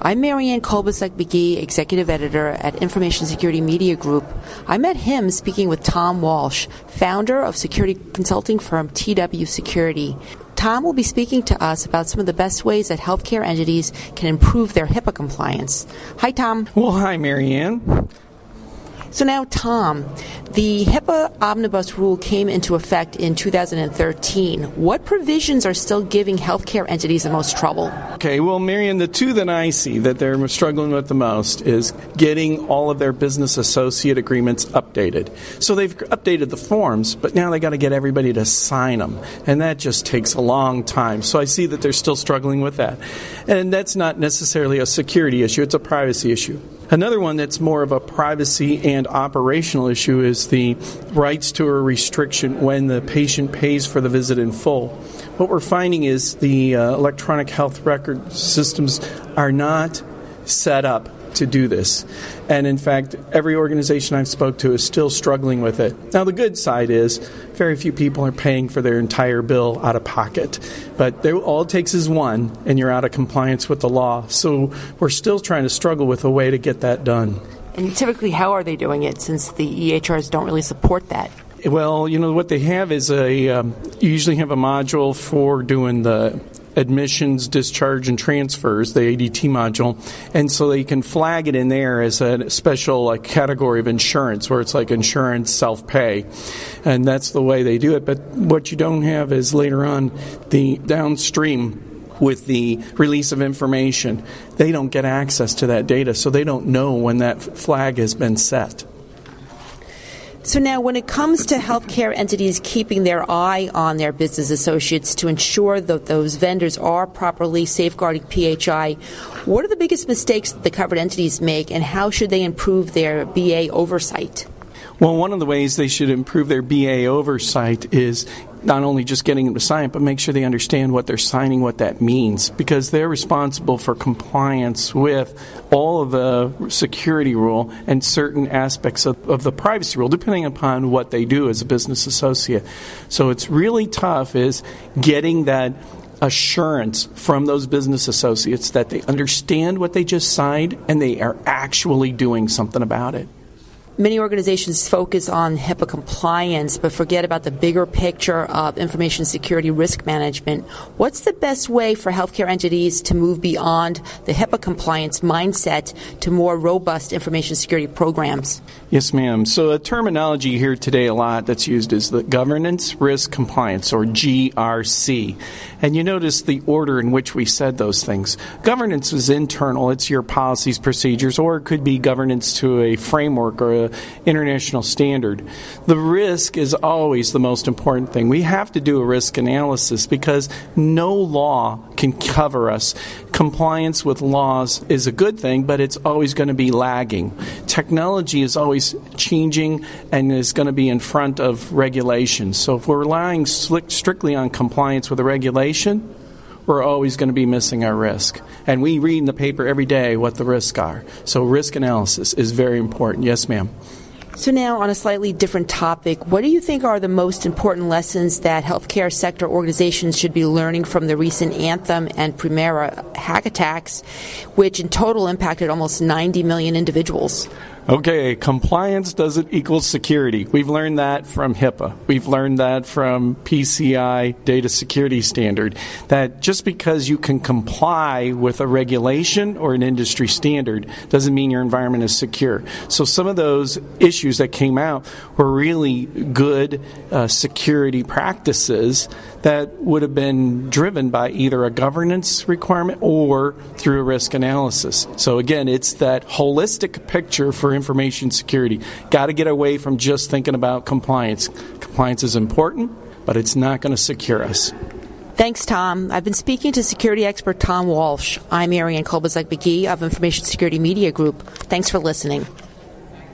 I'm Marianne Kolbasuk McGee, Executive Editor at Information Security Media Group. I met him speaking with Tom Walsh, founder of security consulting firm TW Security. Tom will be speaking to us about some of the best ways that healthcare entities can improve their HIPAA compliance. Hi, Tom. Well, hi, Marianne. So now, Tom, the HIPAA omnibus rule came into effect in 2013. What provisions are still giving healthcare entities the most trouble? Okay, well, Marion, the two that I see that they're struggling with the most is getting all of their business associate agreements updated. So they've updated the forms, but now they got to get everybody to sign them, and that just takes a long time. So I see that they're still struggling with that. And that's not necessarily a security issue, it's a privacy issue. Another one that's more of a privacy and operational issue is the rights to a restriction when the patient pays for the visit in full. What we're finding is the uh, electronic health record systems are not set up to do this. And in fact, every organization I've spoke to is still struggling with it. Now, the good side is very few people are paying for their entire bill out of pocket. But all it takes is one, and you're out of compliance with the law. So we're still trying to struggle with a way to get that done. And typically, how are they doing it since the EHRs don't really support that? Well, you know, what they have is a, um, you usually have a module for doing the admissions, discharge, and transfers, the ADT module, and so they can flag it in there as a special like category of insurance, where it's like insurance self pay, and that's the way they do it. But what you don't have is later on the downstream with the release of information, they don't get access to that data, so they don't know when that flag has been set. So now, when it comes to healthcare entities keeping their eye on their business associates to ensure that those vendors are properly safeguarding PHI, what are the biggest mistakes that the covered entities make, and how should they improve their BA oversight? Well, one of the ways they should improve their BA oversight is not only just getting them to sign it, but make sure they understand what they're signing, what that means, because they're responsible for compliance with all of the security rule and certain aspects of, of the privacy rule, depending upon what they do as a business associate. So it's really tough is getting that assurance from those business associates that they understand what they just signed and they are actually doing something about it many organizations focus on HIPAA compliance but forget about the bigger picture of information security risk management. What's the best way for healthcare entities to move beyond the HIPAA compliance mindset to more robust information security programs? Yes, ma'am. So, a terminology here today a lot that's used is the governance risk compliance or GRC. And you notice the order in which we said those things. Governance is internal, it's your policies, procedures, or it could be governance to a framework or a international standard. The risk is always the most important thing. We have to do a risk analysis because no law can cover us. Compliance with laws is a good thing, but it's always going to be lagging. Technology is always changing and is going to be in front of regulations. So if we're relying strictly on compliance with a regulation, we're always going to be missing our risk. And we read in the paper every day what the risks are. So, risk analysis is very important. Yes, ma'am. So, now on a slightly different topic, what do you think are the most important lessons that healthcare sector organizations should be learning from the recent Anthem and Premera hack attacks, which in total impacted almost 90 million individuals? Okay, compliance doesn't equal security. We've learned that from HIPAA. We've learned that from PCI data security standard. That just because you can comply with a regulation or an industry standard doesn't mean your environment is secure. So some of those issues that came out were really good uh, security practices that would have been driven by either a governance requirement or through a risk analysis. So again, it's that holistic picture for information security. Got to get away from just thinking about compliance. Compliance is important, but it's not going to secure us. Thanks, Tom. I've been speaking to security expert Tom Walsh. I'm Marianne Kolbasuk McGee of Information Security Media Group. Thanks for listening.